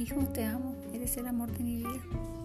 Hijo te amo, eres el amor de mi vida.